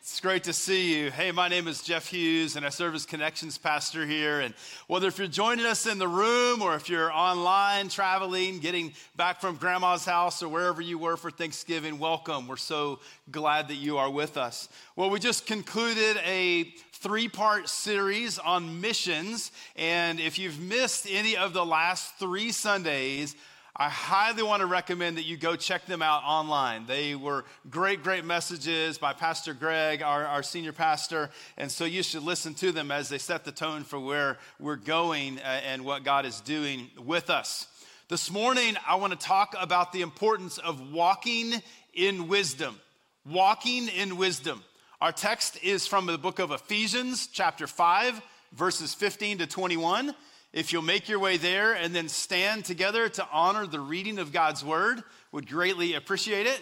It's great to see you. Hey, my name is Jeff Hughes, and I serve as Connections Pastor here. And whether if you're joining us in the room or if you're online, traveling, getting back from grandma's house or wherever you were for Thanksgiving, welcome. We're so glad that you are with us. Well, we just concluded a three part series on missions. And if you've missed any of the last three Sundays, I highly want to recommend that you go check them out online. They were great, great messages by Pastor Greg, our, our senior pastor. And so you should listen to them as they set the tone for where we're going uh, and what God is doing with us. This morning, I want to talk about the importance of walking in wisdom. Walking in wisdom. Our text is from the book of Ephesians, chapter 5, verses 15 to 21. If you'll make your way there and then stand together to honor the reading of God's word, would greatly appreciate it.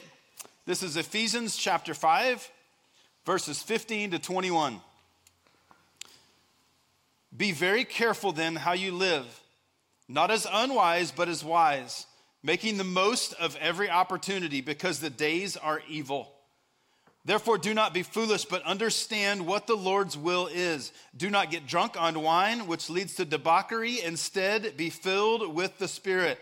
This is Ephesians chapter 5, verses 15 to 21. Be very careful then how you live, not as unwise, but as wise, making the most of every opportunity because the days are evil. Therefore, do not be foolish, but understand what the Lord's will is. Do not get drunk on wine, which leads to debauchery. Instead, be filled with the Spirit.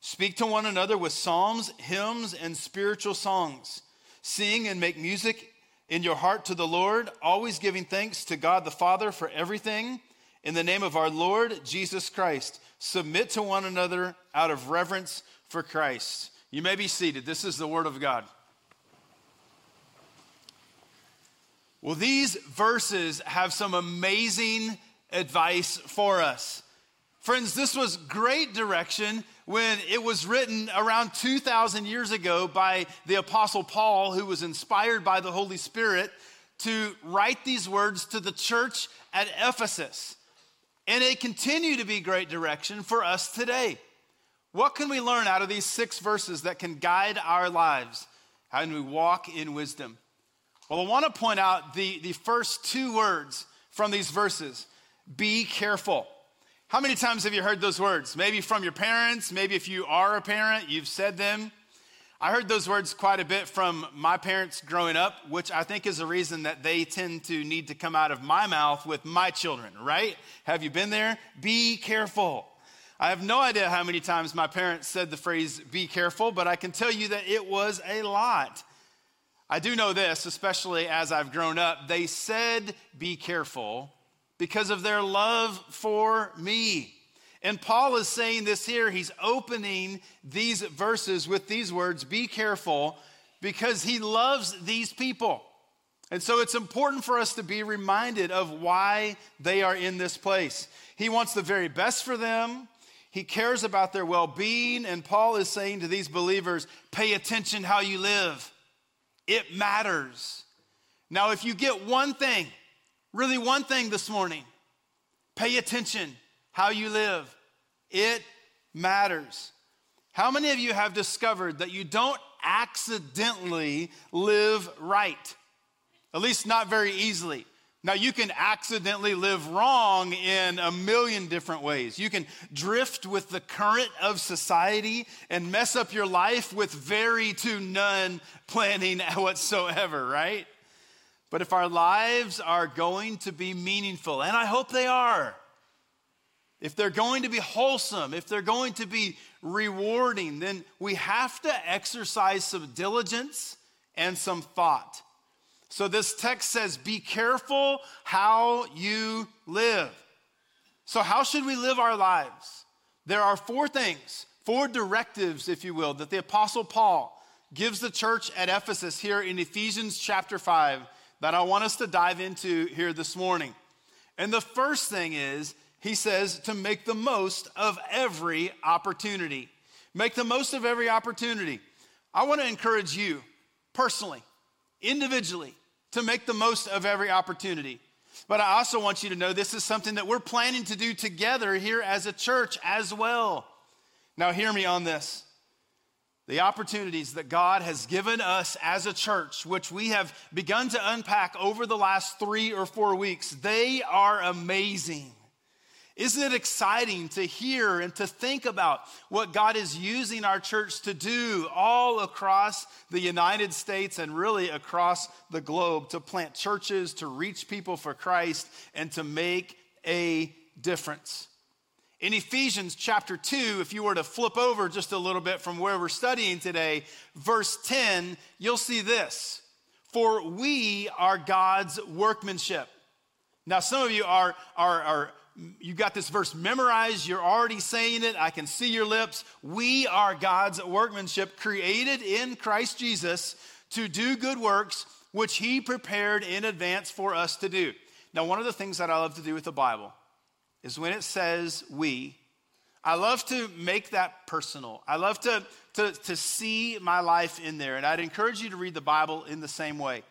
Speak to one another with psalms, hymns, and spiritual songs. Sing and make music in your heart to the Lord, always giving thanks to God the Father for everything. In the name of our Lord Jesus Christ, submit to one another out of reverence for Christ. You may be seated. This is the Word of God. Well, these verses have some amazing advice for us. Friends, this was great direction when it was written around 2,000 years ago by the Apostle Paul, who was inspired by the Holy Spirit to write these words to the church at Ephesus. And it continued to be great direction for us today. What can we learn out of these six verses that can guide our lives? How can we walk in wisdom? Well, I want to point out the, the first two words from these verses be careful. How many times have you heard those words? Maybe from your parents, maybe if you are a parent, you've said them. I heard those words quite a bit from my parents growing up, which I think is a reason that they tend to need to come out of my mouth with my children, right? Have you been there? Be careful. I have no idea how many times my parents said the phrase be careful, but I can tell you that it was a lot. I do know this, especially as I've grown up. They said, Be careful because of their love for me. And Paul is saying this here. He's opening these verses with these words Be careful because he loves these people. And so it's important for us to be reminded of why they are in this place. He wants the very best for them. He cares about their well being. And Paul is saying to these believers, pay attention how you live. It matters. Now, if you get one thing, really one thing this morning, pay attention how you live. It matters. How many of you have discovered that you don't accidentally live right? At least not very easily. Now, you can accidentally live wrong in a million different ways. You can drift with the current of society and mess up your life with very to none planning whatsoever, right? But if our lives are going to be meaningful, and I hope they are, if they're going to be wholesome, if they're going to be rewarding, then we have to exercise some diligence and some thought. So this text says, Be careful how you live. So, how should we live our lives? There are four things, four directives, if you will, that the Apostle Paul gives the church at Ephesus here in Ephesians chapter 5 that I want us to dive into here this morning. And the first thing is, he says to make the most of every opportunity. Make the most of every opportunity. I want to encourage you personally individually to make the most of every opportunity. But I also want you to know this is something that we're planning to do together here as a church as well. Now, hear me on this. The opportunities that God has given us as a church, which we have begun to unpack over the last three or four weeks, they are amazing. Isn't it exciting to hear and to think about what God is using our church to do all across the United States and really across the globe to plant churches, to reach people for Christ, and to make a difference? In Ephesians chapter 2, if you were to flip over just a little bit from where we're studying today, verse 10, you'll see this For we are God's workmanship. Now, some of you are, are, are you got this verse memorized, you're already saying it, I can see your lips. We are God's workmanship, created in Christ Jesus to do good works, which He prepared in advance for us to do. Now, one of the things that I love to do with the Bible is when it says we, I love to make that personal. I love to, to, to see my life in there, and I'd encourage you to read the Bible in the same way.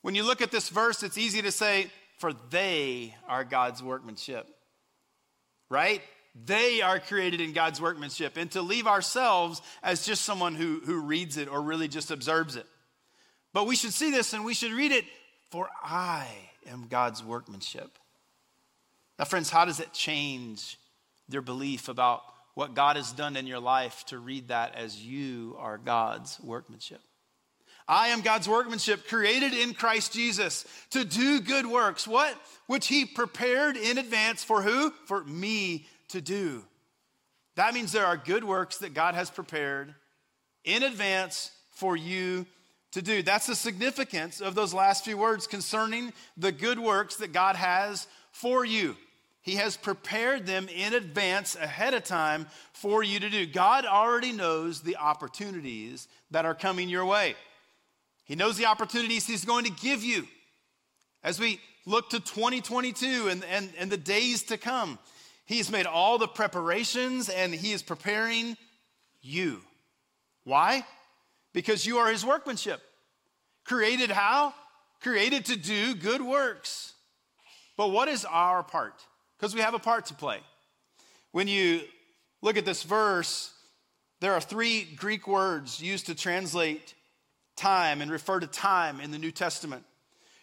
When you look at this verse, it's easy to say, for they are God's workmanship. Right? They are created in God's workmanship. And to leave ourselves as just someone who, who reads it or really just observes it. But we should see this and we should read it, for I am God's workmanship. Now, friends, how does it change your belief about what God has done in your life to read that as you are God's workmanship? I am God's workmanship, created in Christ Jesus to do good works. What? Which He prepared in advance for who? For me to do. That means there are good works that God has prepared in advance for you to do. That's the significance of those last few words concerning the good works that God has for you. He has prepared them in advance, ahead of time, for you to do. God already knows the opportunities that are coming your way. He knows the opportunities He's going to give you. As we look to 2022 and, and, and the days to come, He's made all the preparations and He is preparing you. Why? Because you are His workmanship. Created how? Created to do good works. But what is our part? Because we have a part to play. When you look at this verse, there are three Greek words used to translate time and refer to time in the New Testament.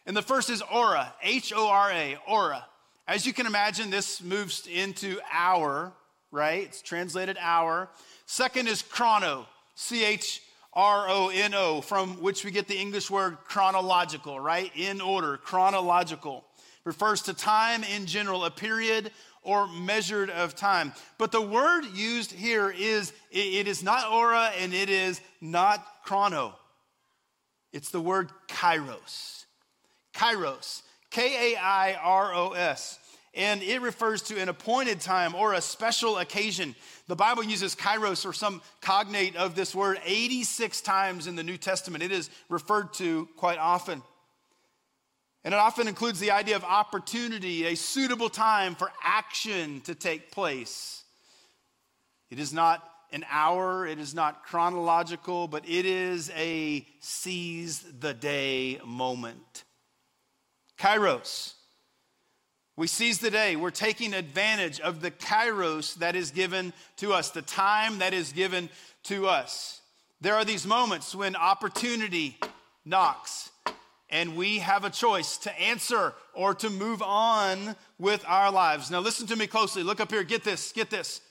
And the first is hora, H O R A, hora. As you can imagine, this moves into hour, right? It's translated hour. Second is chrono, C H R O N O, from which we get the English word chronological, right? In order, chronological. Refers to time in general, a period or measured of time. But the word used here is it is not hora and it is not chrono. It's the word kairos. Kairos, K A I R O S. And it refers to an appointed time or a special occasion. The Bible uses kairos or some cognate of this word 86 times in the New Testament. It is referred to quite often. And it often includes the idea of opportunity, a suitable time for action to take place. It is not an hour, it is not chronological, but it is a seize the day moment. Kairos. We seize the day. We're taking advantage of the kairos that is given to us, the time that is given to us. There are these moments when opportunity knocks and we have a choice to answer or to move on with our lives. Now, listen to me closely. Look up here. Get this. Get this.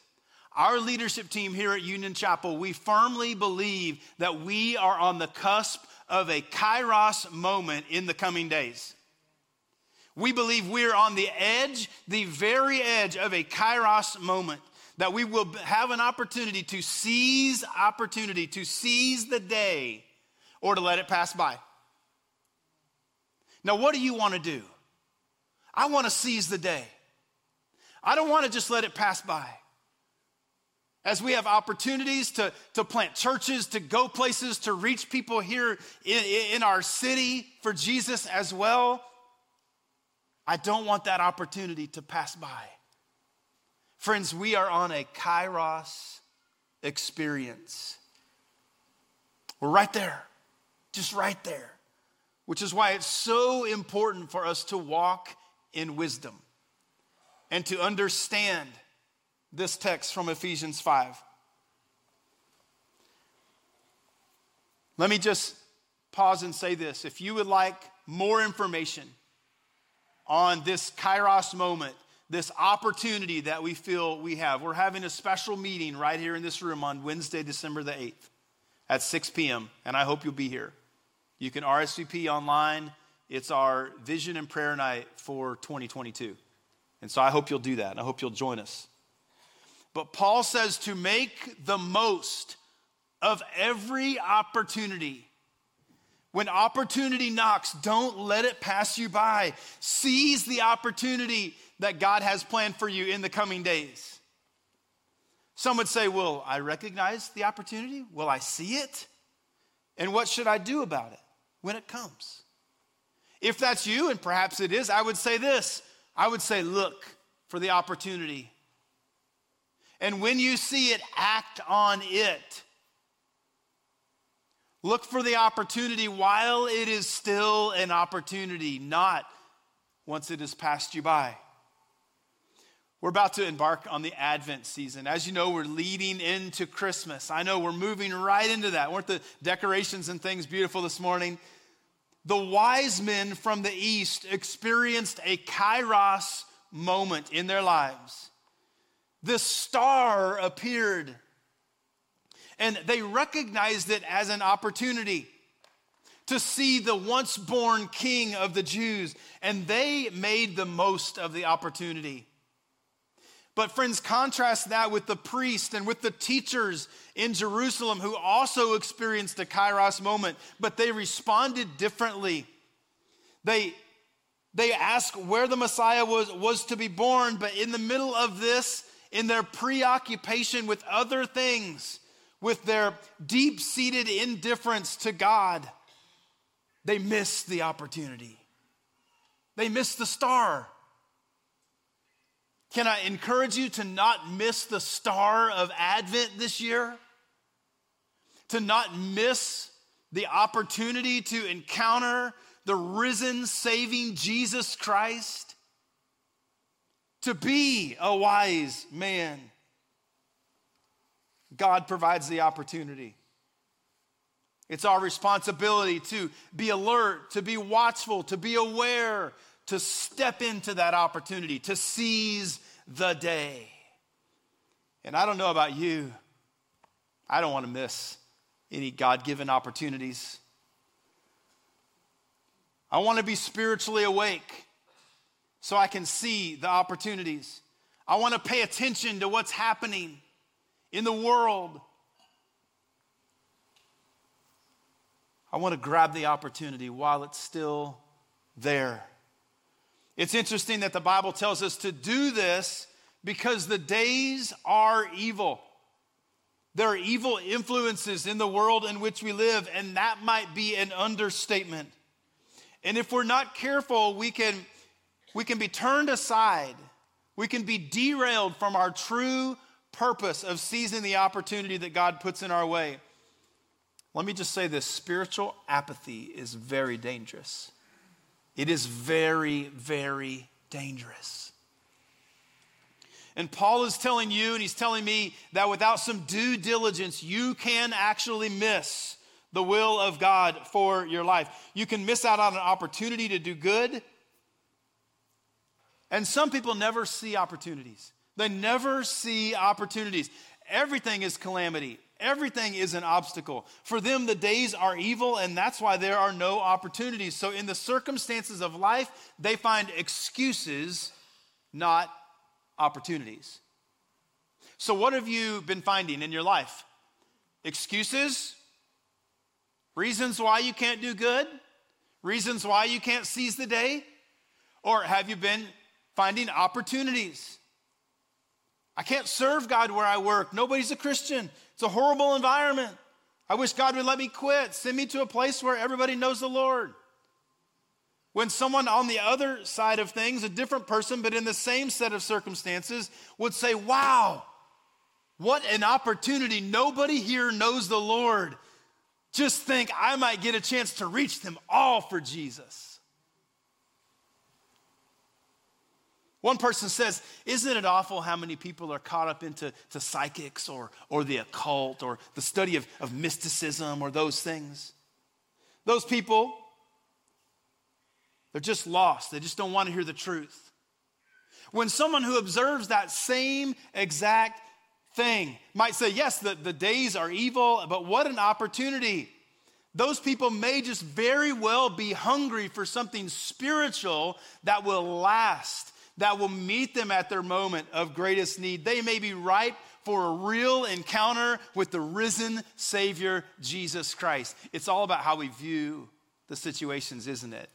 Our leadership team here at Union Chapel, we firmly believe that we are on the cusp of a kairos moment in the coming days. We believe we're on the edge, the very edge of a kairos moment, that we will have an opportunity to seize opportunity, to seize the day, or to let it pass by. Now, what do you want to do? I want to seize the day. I don't want to just let it pass by. As we have opportunities to, to plant churches, to go places, to reach people here in, in our city for Jesus as well, I don't want that opportunity to pass by. Friends, we are on a kairos experience. We're right there, just right there, which is why it's so important for us to walk in wisdom and to understand this text from Ephesians 5. Let me just pause and say this. If you would like more information on this Kairos moment this opportunity that we feel we have. We're having a special meeting right here in this room on Wednesday, December the 8th at 6 p.m., and I hope you'll be here. You can RSVP online. It's our vision and prayer night for 2022. And so I hope you'll do that, and I hope you'll join us. But Paul says to make the most of every opportunity. When opportunity knocks, don't let it pass you by. Seize the opportunity that God has planned for you in the coming days. Some would say, Will I recognize the opportunity? Will I see it? And what should I do about it when it comes? If that's you, and perhaps it is, I would say this I would say, Look for the opportunity. And when you see it, act on it. Look for the opportunity while it is still an opportunity, not once it has passed you by. We're about to embark on the Advent season. As you know, we're leading into Christmas. I know we're moving right into that. Weren't the decorations and things beautiful this morning? The wise men from the East experienced a kairos moment in their lives. This star appeared, and they recognized it as an opportunity to see the once born king of the Jews, and they made the most of the opportunity. But, friends, contrast that with the priest and with the teachers in Jerusalem who also experienced a kairos moment, but they responded differently. They, they asked where the Messiah was, was to be born, but in the middle of this, in their preoccupation with other things, with their deep seated indifference to God, they miss the opportunity. They miss the star. Can I encourage you to not miss the star of Advent this year? To not miss the opportunity to encounter the risen, saving Jesus Christ? To be a wise man. God provides the opportunity. It's our responsibility to be alert, to be watchful, to be aware, to step into that opportunity, to seize the day. And I don't know about you, I don't want to miss any God given opportunities. I want to be spiritually awake so I can see the opportunities. I want to pay attention to what's happening in the world. I want to grab the opportunity while it's still there. It's interesting that the Bible tells us to do this because the days are evil. There are evil influences in the world in which we live, and that might be an understatement. And if we're not careful, we can, we can be turned aside. We can be derailed from our true purpose of seizing the opportunity that God puts in our way. Let me just say this spiritual apathy is very dangerous. It is very, very dangerous. And Paul is telling you, and he's telling me, that without some due diligence, you can actually miss the will of God for your life. You can miss out on an opportunity to do good. And some people never see opportunities. They never see opportunities. Everything is calamity. Everything is an obstacle. For them, the days are evil, and that's why there are no opportunities. So, in the circumstances of life, they find excuses, not opportunities. So, what have you been finding in your life? Excuses? Reasons why you can't do good? Reasons why you can't seize the day? Or have you been finding opportunities? I can't serve God where I work. Nobody's a Christian. It's a horrible environment. I wish God would let me quit. Send me to a place where everybody knows the Lord. When someone on the other side of things, a different person, but in the same set of circumstances, would say, Wow, what an opportunity. Nobody here knows the Lord. Just think I might get a chance to reach them all for Jesus. One person says, Isn't it awful how many people are caught up into to psychics or, or the occult or the study of, of mysticism or those things? Those people, they're just lost. They just don't want to hear the truth. When someone who observes that same exact thing might say, Yes, the, the days are evil, but what an opportunity. Those people may just very well be hungry for something spiritual that will last, that will meet them at their moment of greatest need. They may be ripe for a real encounter with the risen Savior, Jesus Christ. It's all about how we view the situations, isn't it?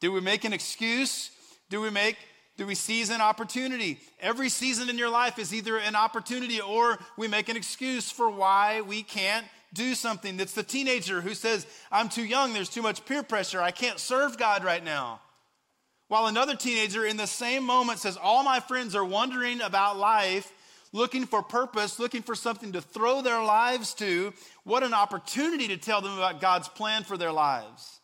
Do we make an excuse? Do we make do we seize an opportunity? Every season in your life is either an opportunity or we make an excuse for why we can't do something. It's the teenager who says, I'm too young, there's too much peer pressure, I can't serve God right now. While another teenager in the same moment says, All my friends are wondering about life, looking for purpose, looking for something to throw their lives to. What an opportunity to tell them about God's plan for their lives.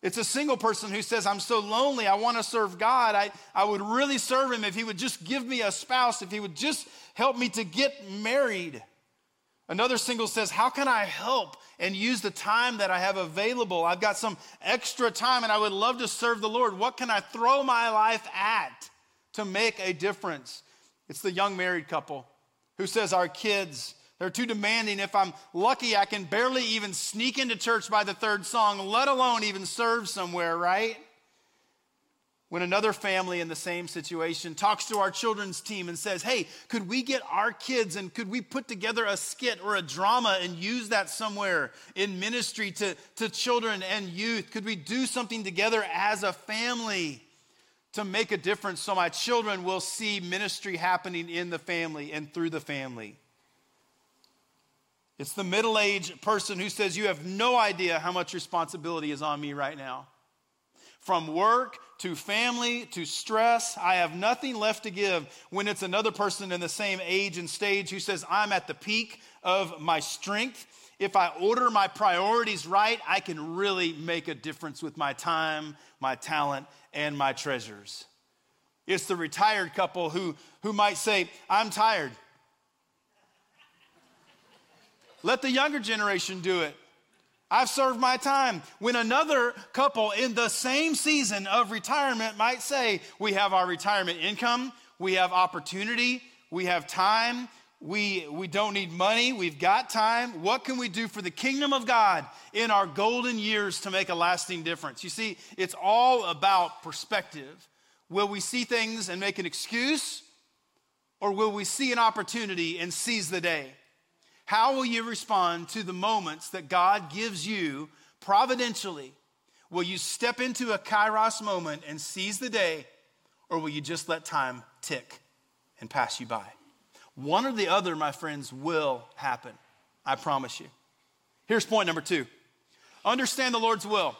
It's a single person who says, I'm so lonely, I want to serve God. I, I would really serve Him if He would just give me a spouse, if He would just help me to get married. Another single says, How can I help and use the time that I have available? I've got some extra time and I would love to serve the Lord. What can I throw my life at to make a difference? It's the young married couple who says, Our kids, they're too demanding. If I'm lucky, I can barely even sneak into church by the third song, let alone even serve somewhere, right? When another family in the same situation talks to our children's team and says, Hey, could we get our kids and could we put together a skit or a drama and use that somewhere in ministry to, to children and youth? Could we do something together as a family? to make a difference so my children will see ministry happening in the family and through the family. It's the middle aged person who says, You have no idea how much responsibility is on me right now. From work to family to stress, I have nothing left to give. When it's another person in the same age and stage who says, I'm at the peak of my strength. If I order my priorities right, I can really make a difference with my time, my talent, and my treasures. It's the retired couple who, who might say, I'm tired. Let the younger generation do it. I've served my time. When another couple in the same season of retirement might say, We have our retirement income, we have opportunity, we have time, we, we don't need money, we've got time. What can we do for the kingdom of God in our golden years to make a lasting difference? You see, it's all about perspective. Will we see things and make an excuse, or will we see an opportunity and seize the day? How will you respond to the moments that God gives you providentially? Will you step into a kairos moment and seize the day, or will you just let time tick and pass you by? One or the other, my friends, will happen. I promise you. Here's point number two understand the Lord's will.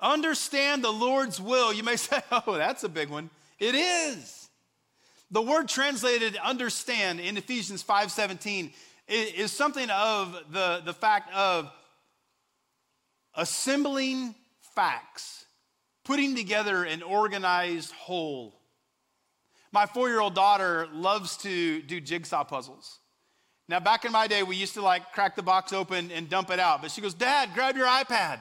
Understand the Lord's will. You may say, oh, that's a big one. It is. The word translated understand in Ephesians 5:17 is something of the, the fact of assembling facts, putting together an organized whole. My four year old daughter loves to do jigsaw puzzles. Now, back in my day, we used to like crack the box open and dump it out. But she goes, Dad, grab your iPad.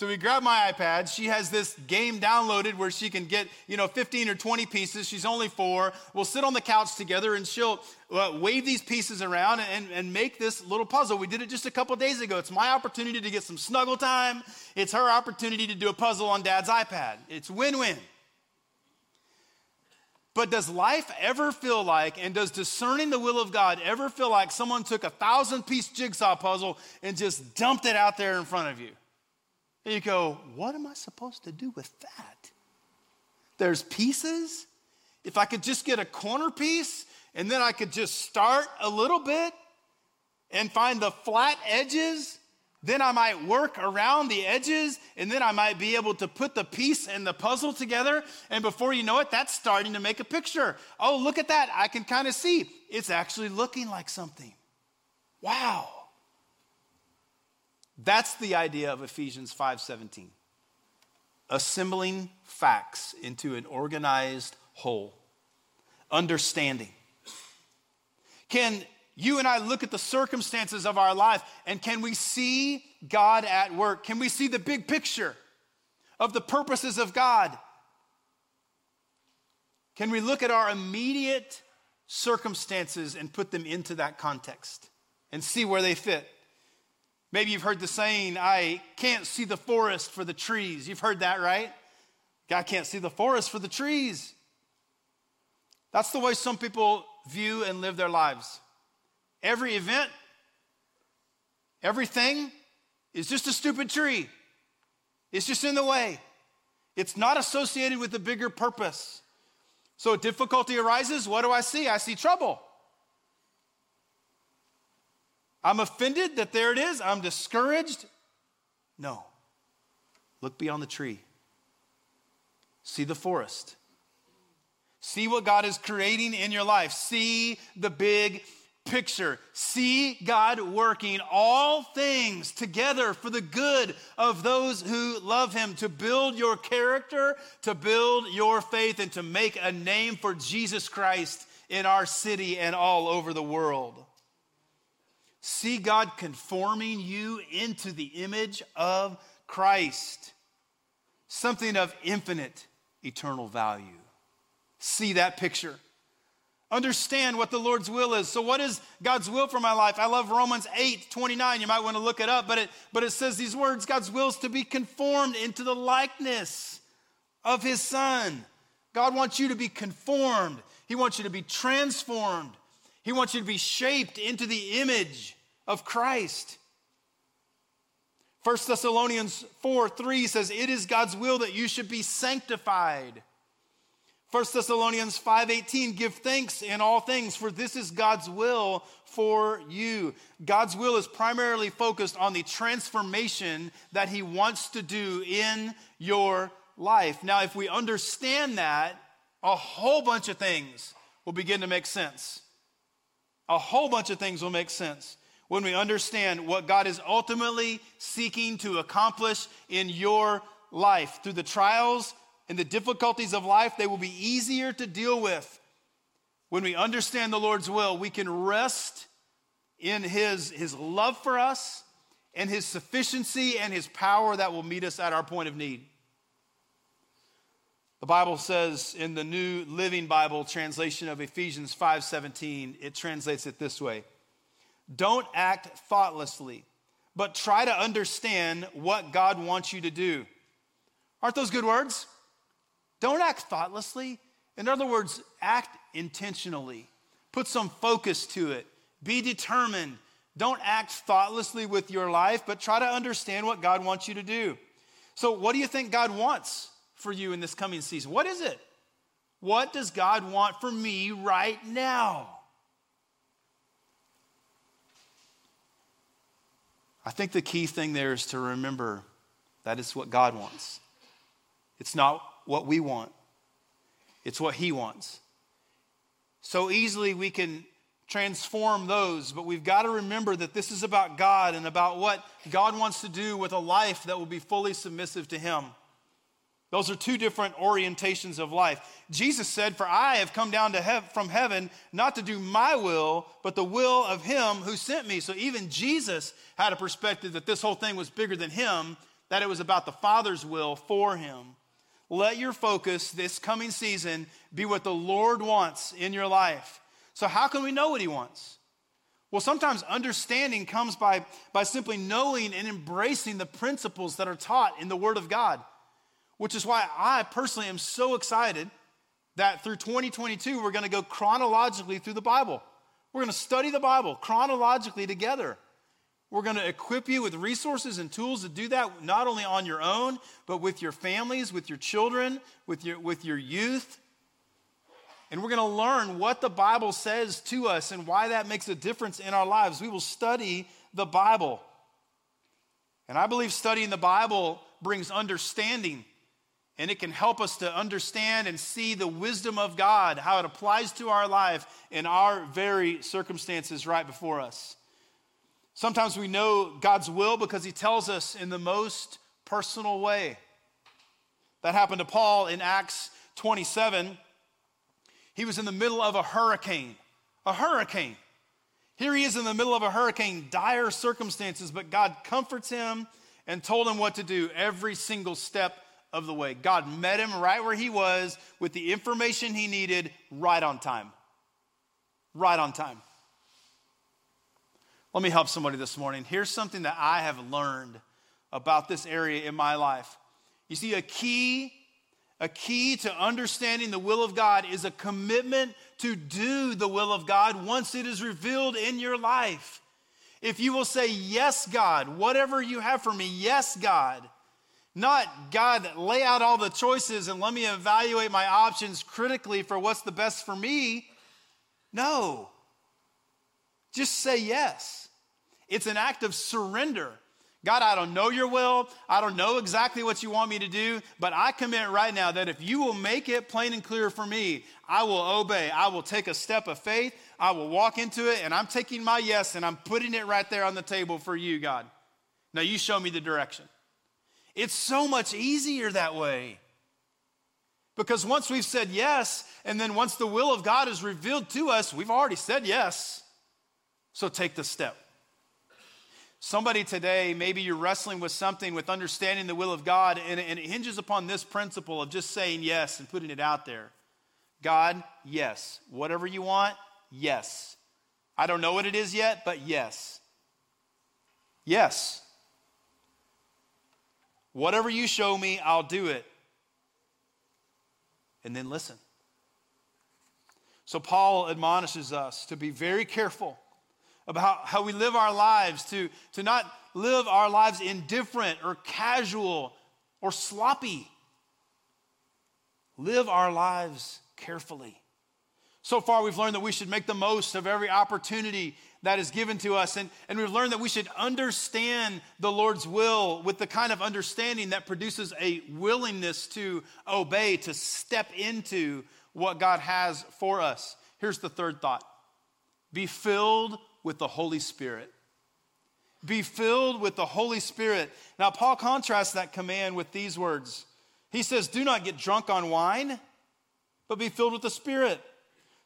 So we grab my iPad. She has this game downloaded where she can get, you know, 15 or 20 pieces. She's only four. We'll sit on the couch together and she'll uh, wave these pieces around and, and make this little puzzle. We did it just a couple days ago. It's my opportunity to get some snuggle time. It's her opportunity to do a puzzle on dad's iPad. It's win win. But does life ever feel like, and does discerning the will of God ever feel like someone took a thousand piece jigsaw puzzle and just dumped it out there in front of you? And you go, what am I supposed to do with that? There's pieces. If I could just get a corner piece and then I could just start a little bit and find the flat edges then I might work around the edges, and then I might be able to put the piece and the puzzle together. And before you know it, that's starting to make a picture. Oh, look at that. I can kind of see it's actually looking like something. Wow. That's the idea of Ephesians 5:17. Assembling facts into an organized whole. Understanding. Can you and I look at the circumstances of our life and can we see God at work? Can we see the big picture of the purposes of God? Can we look at our immediate circumstances and put them into that context and see where they fit? Maybe you've heard the saying, I can't see the forest for the trees. You've heard that, right? God can't see the forest for the trees. That's the way some people view and live their lives. Every event, everything is just a stupid tree. It's just in the way. It's not associated with the bigger purpose. So difficulty arises. What do I see? I see trouble. I'm offended that there it is. I'm discouraged. No. Look beyond the tree. See the forest. See what God is creating in your life. See the big picture. See God working all things together for the good of those who love Him, to build your character, to build your faith, and to make a name for Jesus Christ in our city and all over the world. See God conforming you into the image of Christ, something of infinite eternal value. See that picture. Understand what the Lord's will is. So, what is God's will for my life? I love Romans 8 29. You might want to look it up, but it, but it says these words God's will is to be conformed into the likeness of His Son. God wants you to be conformed, He wants you to be transformed, He wants you to be shaped into the image of Christ. 1 Thessalonians 4 3 says, It is God's will that you should be sanctified 1 Thessalonians 5:18 give thanks in all things for this is God's will for you. God's will is primarily focused on the transformation that he wants to do in your life. Now if we understand that, a whole bunch of things will begin to make sense. A whole bunch of things will make sense when we understand what God is ultimately seeking to accomplish in your life through the trials and the difficulties of life, they will be easier to deal with. When we understand the Lord's will, we can rest in his, his love for us and His sufficiency and His power that will meet us at our point of need. The Bible says in the New Living Bible translation of Ephesians 5:17, it translates it this way. Don't act thoughtlessly, but try to understand what God wants you to do. Aren't those good words? Don't act thoughtlessly. In other words, act intentionally. Put some focus to it. Be determined. Don't act thoughtlessly with your life, but try to understand what God wants you to do. So, what do you think God wants for you in this coming season? What is it? What does God want for me right now? I think the key thing there is to remember that is what God wants. It's not what we want, it's what He wants. So easily we can transform those, but we've got to remember that this is about God and about what God wants to do with a life that will be fully submissive to Him. Those are two different orientations of life. Jesus said, For I have come down to hev- from heaven not to do my will, but the will of him who sent me. So even Jesus had a perspective that this whole thing was bigger than him, that it was about the Father's will for him. Let your focus this coming season be what the Lord wants in your life. So, how can we know what He wants? Well, sometimes understanding comes by, by simply knowing and embracing the principles that are taught in the Word of God, which is why I personally am so excited that through 2022, we're going to go chronologically through the Bible. We're going to study the Bible chronologically together. We're going to equip you with resources and tools to do that, not only on your own, but with your families, with your children, with your, with your youth. And we're going to learn what the Bible says to us and why that makes a difference in our lives. We will study the Bible. And I believe studying the Bible brings understanding, and it can help us to understand and see the wisdom of God, how it applies to our life in our very circumstances right before us. Sometimes we know God's will because he tells us in the most personal way. That happened to Paul in Acts 27. He was in the middle of a hurricane, a hurricane. Here he is in the middle of a hurricane, dire circumstances, but God comforts him and told him what to do every single step of the way. God met him right where he was with the information he needed right on time. Right on time. Let me help somebody this morning. Here's something that I have learned about this area in my life. You see, a key, a key to understanding the will of God is a commitment to do the will of God once it is revealed in your life. If you will say, Yes, God, whatever you have for me, yes, God. Not, God, lay out all the choices and let me evaluate my options critically for what's the best for me. No. Just say yes. It's an act of surrender. God, I don't know your will. I don't know exactly what you want me to do, but I commit right now that if you will make it plain and clear for me, I will obey. I will take a step of faith. I will walk into it, and I'm taking my yes and I'm putting it right there on the table for you, God. Now you show me the direction. It's so much easier that way. Because once we've said yes, and then once the will of God is revealed to us, we've already said yes. So take the step. Somebody today, maybe you're wrestling with something with understanding the will of God, and, it hinges upon this principle of just saying yes and putting it out there. God, yes. Whatever you want, yes. I don't know what it is yet, but yes. Yes. Whatever you show me, I'll do it. And then listen. So, Paul admonishes us to be very careful about how we live our lives, to, to not live our lives indifferent or casual or sloppy. Live our lives carefully. So far, we've learned that we should make the most of every opportunity that is given to us. And, and we've learned that we should understand the Lord's will with the kind of understanding that produces a willingness to obey, to step into what God has for us. Here's the third thought be filled with the Holy Spirit. Be filled with the Holy Spirit. Now, Paul contrasts that command with these words. He says, Do not get drunk on wine, but be filled with the Spirit.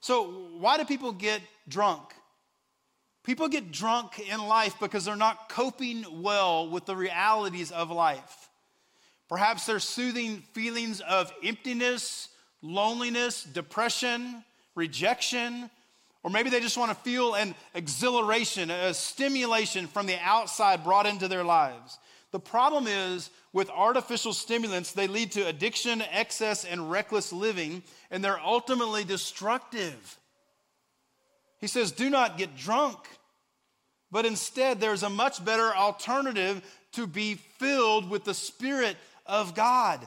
So, why do people get drunk? People get drunk in life because they're not coping well with the realities of life. Perhaps they're soothing feelings of emptiness, loneliness, depression, rejection, or maybe they just want to feel an exhilaration, a stimulation from the outside brought into their lives. The problem is with artificial stimulants, they lead to addiction, excess, and reckless living, and they're ultimately destructive. He says, Do not get drunk, but instead, there's a much better alternative to be filled with the Spirit of God.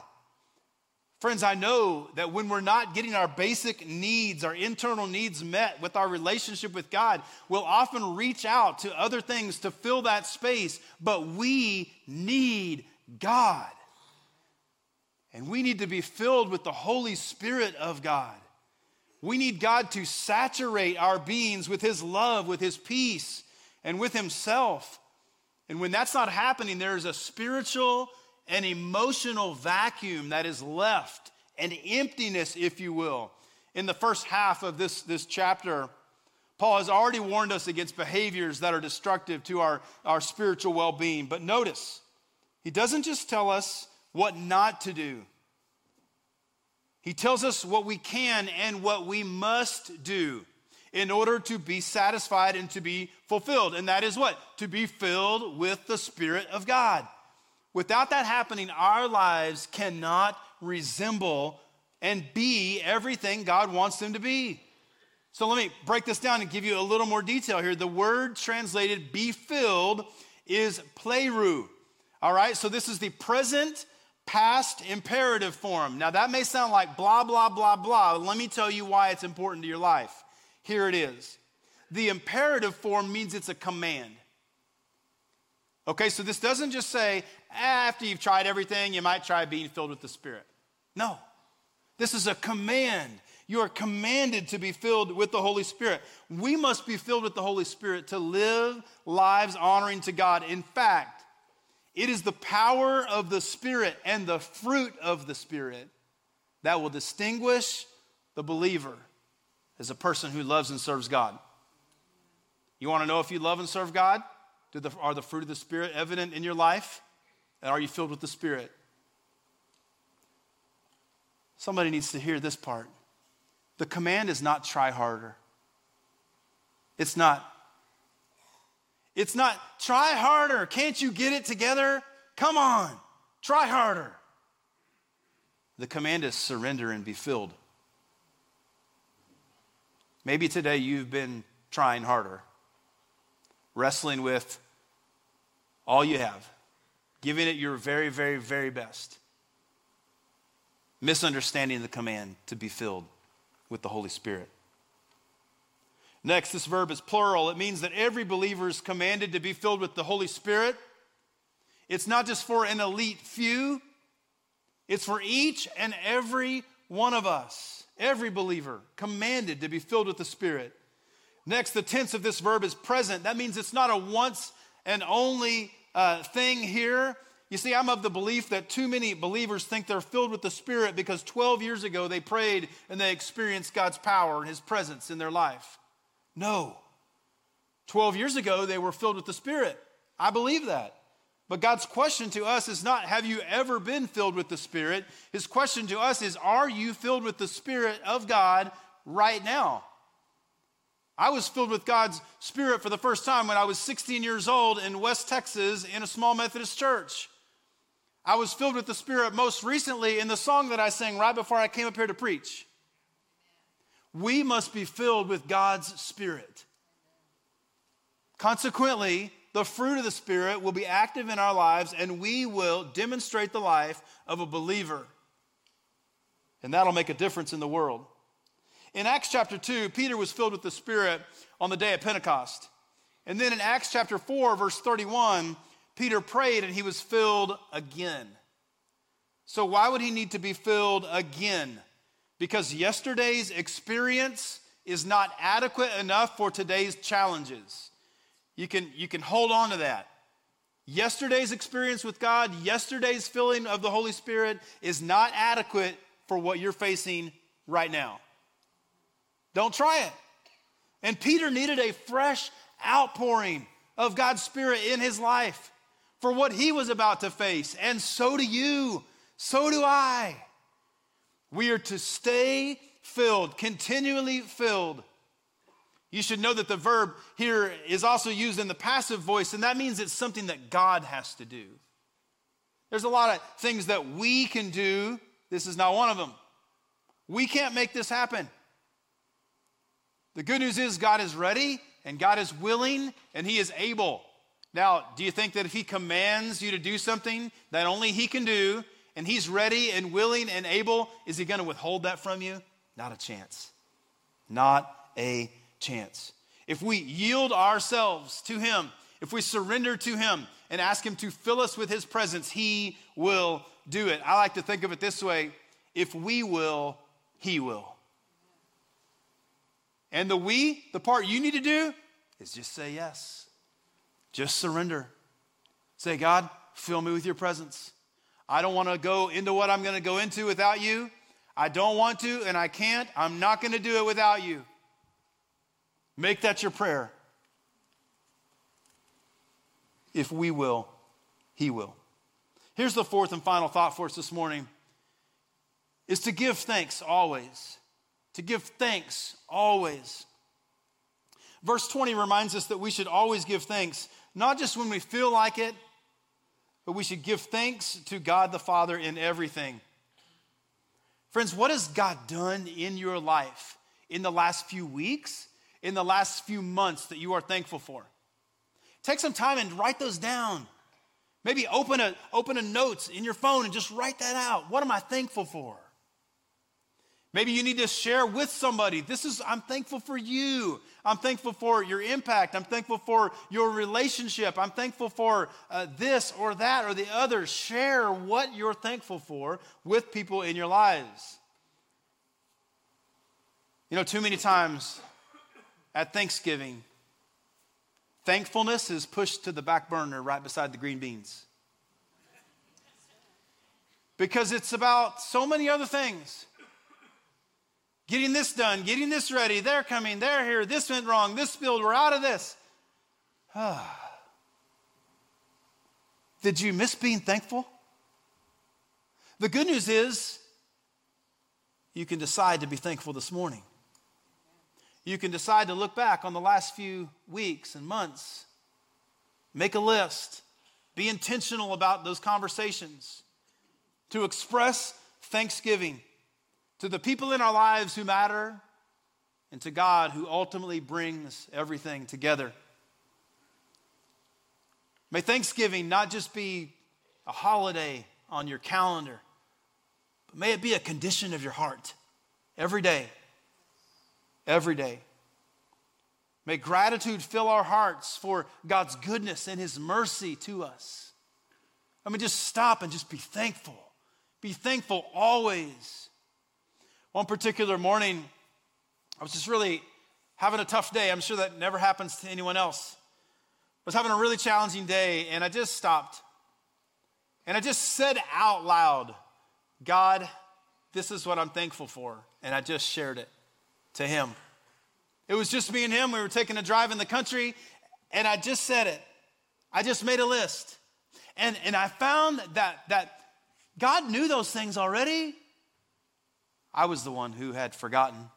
Friends, I know that when we're not getting our basic needs, our internal needs met with our relationship with God, we'll often reach out to other things to fill that space, but we need God. And we need to be filled with the Holy Spirit of God. We need God to saturate our beings with His love, with His peace, and with Himself. And when that's not happening, there is a spiritual and emotional vacuum that is left, an emptiness, if you will. In the first half of this, this chapter, Paul has already warned us against behaviors that are destructive to our, our spiritual well being. But notice, he doesn't just tell us what not to do, he tells us what we can and what we must do in order to be satisfied and to be fulfilled. And that is what? To be filled with the Spirit of God. Without that happening, our lives cannot resemble and be everything God wants them to be. So let me break this down and give you a little more detail here. The word translated be filled is pleroo. All right, so this is the present past imperative form. Now that may sound like blah, blah, blah, blah. Let me tell you why it's important to your life. Here it is. The imperative form means it's a command. Okay, so this doesn't just say, after you've tried everything, you might try being filled with the Spirit. No, this is a command. You are commanded to be filled with the Holy Spirit. We must be filled with the Holy Spirit to live lives honoring to God. In fact, it is the power of the Spirit and the fruit of the Spirit that will distinguish the believer as a person who loves and serves God. You want to know if you love and serve God? The, are the fruit of the Spirit evident in your life? And are you filled with the Spirit? Somebody needs to hear this part. The command is not try harder. It's not. It's not try harder. Can't you get it together? Come on, try harder. The command is surrender and be filled. Maybe today you've been trying harder, wrestling with all you have, giving it your very, very, very best, misunderstanding the command to be filled with the Holy Spirit. Next, this verb is plural. It means that every believer is commanded to be filled with the Holy Spirit. It's not just for an elite few, it's for each and every one of us, every believer, commanded to be filled with the Spirit. Next, the tense of this verb is present. That means it's not a once and only uh, thing here. You see, I'm of the belief that too many believers think they're filled with the Spirit because 12 years ago they prayed and they experienced God's power and His presence in their life. No. 12 years ago they were filled with the Spirit. I believe that. But God's question to us is not, have you ever been filled with the Spirit? His question to us is, are you filled with the Spirit of God right now? I was filled with God's Spirit for the first time when I was 16 years old in West Texas in a small Methodist church. I was filled with the Spirit most recently in the song that I sang right before I came up here to preach. We must be filled with God's Spirit. Consequently, the fruit of the Spirit will be active in our lives and we will demonstrate the life of a believer. And that'll make a difference in the world. In Acts chapter 2, Peter was filled with the Spirit on the day of Pentecost. And then in Acts chapter 4, verse 31, Peter prayed and he was filled again. So, why would he need to be filled again? Because yesterday's experience is not adequate enough for today's challenges. You can, you can hold on to that. Yesterday's experience with God, yesterday's filling of the Holy Spirit is not adequate for what you're facing right now. Don't try it. And Peter needed a fresh outpouring of God's Spirit in his life for what he was about to face. And so do you. So do I. We are to stay filled, continually filled. You should know that the verb here is also used in the passive voice, and that means it's something that God has to do. There's a lot of things that we can do. This is not one of them. We can't make this happen. The good news is God is ready and God is willing and He is able. Now, do you think that if he commands you to do something that only he can do, and he's ready and willing and able, is he going to withhold that from you? Not a chance. Not a chance. If we yield ourselves to him, if we surrender to him and ask him to fill us with his presence, he will do it. I like to think of it this way if we will, he will. And the we, the part you need to do, is just say yes. Just surrender. Say, God, fill me with your presence. I don't want to go into what I'm going to go into without you. I don't want to, and I can't. I'm not going to do it without you. Make that your prayer. If we will, He will. Here's the fourth and final thought for us this morning is to give thanks always. To give thanks always. Verse 20 reminds us that we should always give thanks not just when we feel like it, but we should give thanks to God the Father in everything. Friends, what has God done in your life in the last few weeks, in the last few months that you are thankful for? Take some time and write those down. Maybe open a, open a notes in your phone and just write that out. What am I thankful for? Maybe you need to share with somebody. This is, I'm thankful for you. I'm thankful for your impact. I'm thankful for your relationship. I'm thankful for uh, this or that or the other. Share what you're thankful for with people in your lives. You know, too many times at Thanksgiving, thankfulness is pushed to the back burner right beside the green beans. Because it's about so many other things getting this done, getting this ready. They're coming, they're here. This went wrong, this spilled, we're out of this. Did you miss being thankful? The good news is you can decide to be thankful this morning. You can decide to look back on the last few weeks and months, make a list, be intentional about those conversations, to express thanksgiving to the people in our lives who matter and to God who ultimately brings everything together. May Thanksgiving not just be a holiday on your calendar, but may it be a condition of your heart every day. Every day. May gratitude fill our hearts for God's goodness and His mercy to us. I mean, just stop and just be thankful. Be thankful always. One particular morning, I was just really having a tough day. I'm sure that never happens to anyone else. I was having a really challenging day, and I just stopped. And I just said out loud, God, this is what I'm thankful for. And I just shared it to him. It was just me and him. We were taking a drive in the country, and I just said it. I just made a list. And, and I found that, that God knew those things already. I was the one who had forgotten.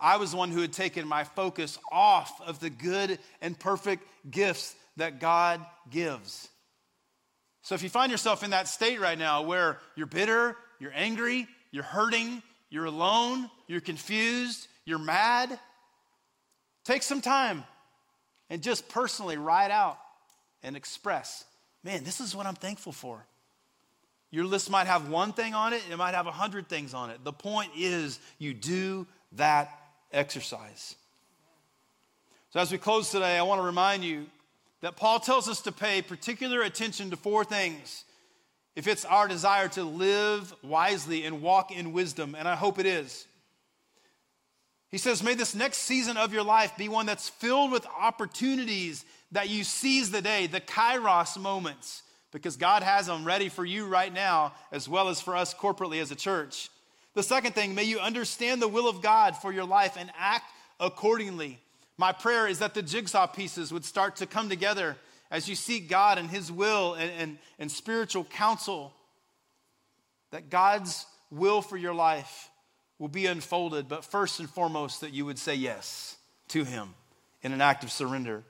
I was the one who had taken my focus off of the good and perfect gifts that God gives. So if you find yourself in that state right now where you're bitter, you're angry, you're hurting, you're alone, you're confused, you're mad, take some time and just personally write out and express man, this is what I'm thankful for. Your list might have one thing on it, it might have a hundred things on it. The point is, you do that exercise. So, as we close today, I want to remind you that Paul tells us to pay particular attention to four things if it's our desire to live wisely and walk in wisdom, and I hope it is. He says, May this next season of your life be one that's filled with opportunities that you seize the day, the kairos moments, because God has them ready for you right now, as well as for us corporately as a church. The second thing, may you understand the will of God for your life and act accordingly. My prayer is that the jigsaw pieces would start to come together as you seek God and His will and, and, and spiritual counsel, that God's will for your life will be unfolded, but first and foremost, that you would say yes to Him in an act of surrender.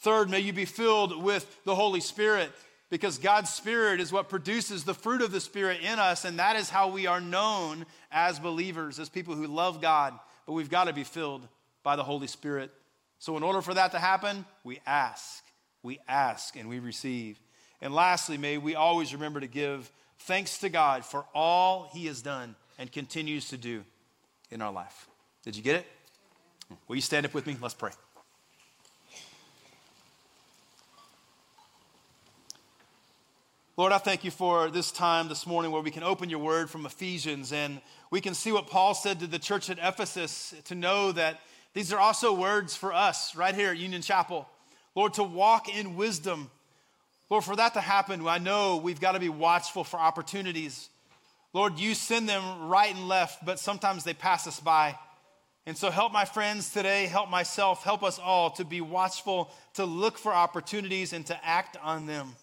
Third, may you be filled with the Holy Spirit because God's Spirit is what produces the fruit of the Spirit in us, and that is how we are known as believers, as people who love God. But we've got to be filled by the Holy Spirit. So, in order for that to happen, we ask, we ask, and we receive. And lastly, may we always remember to give thanks to God for all He has done and continues to do in our life. Did you get it? Will you stand up with me? Let's pray. Lord, I thank you for this time this morning where we can open your word from Ephesians and we can see what Paul said to the church at Ephesus to know that these are also words for us right here at Union Chapel. Lord, to walk in wisdom. Lord, for that to happen, I know we've got to be watchful for opportunities. Lord, you send them right and left, but sometimes they pass us by. And so help my friends today, help myself, help us all to be watchful, to look for opportunities and to act on them.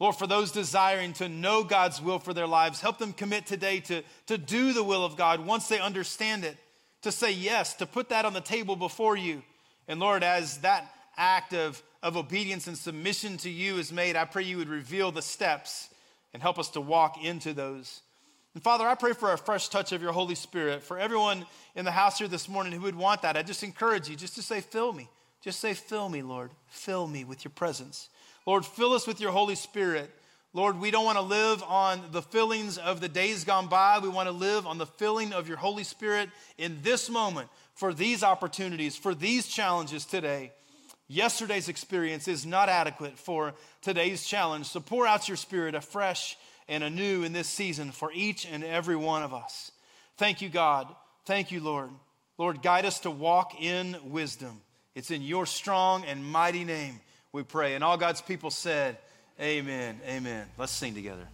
Lord, for those desiring to know God's will for their lives, help them commit today to, to do the will of God once they understand it, to say yes, to put that on the table before you. And Lord, as that act of, of obedience and submission to you is made, I pray you would reveal the steps and help us to walk into those. And Father, I pray for a fresh touch of your Holy Spirit. For everyone in the house here this morning who would want that, I just encourage you just to say, Fill me. Just say, Fill me, Lord. Fill me with your presence. Lord, fill us with your Holy Spirit. Lord, we don't want to live on the fillings of the days gone by. We want to live on the filling of your Holy Spirit in this moment for these opportunities, for these challenges today. Yesterday's experience is not adequate for today's challenge. So pour out your Spirit afresh and anew in this season for each and every one of us. Thank you, God. Thank you, Lord. Lord, guide us to walk in wisdom. It's in your strong and mighty name we pray. And all God's people said, Amen. Amen. Let's sing together.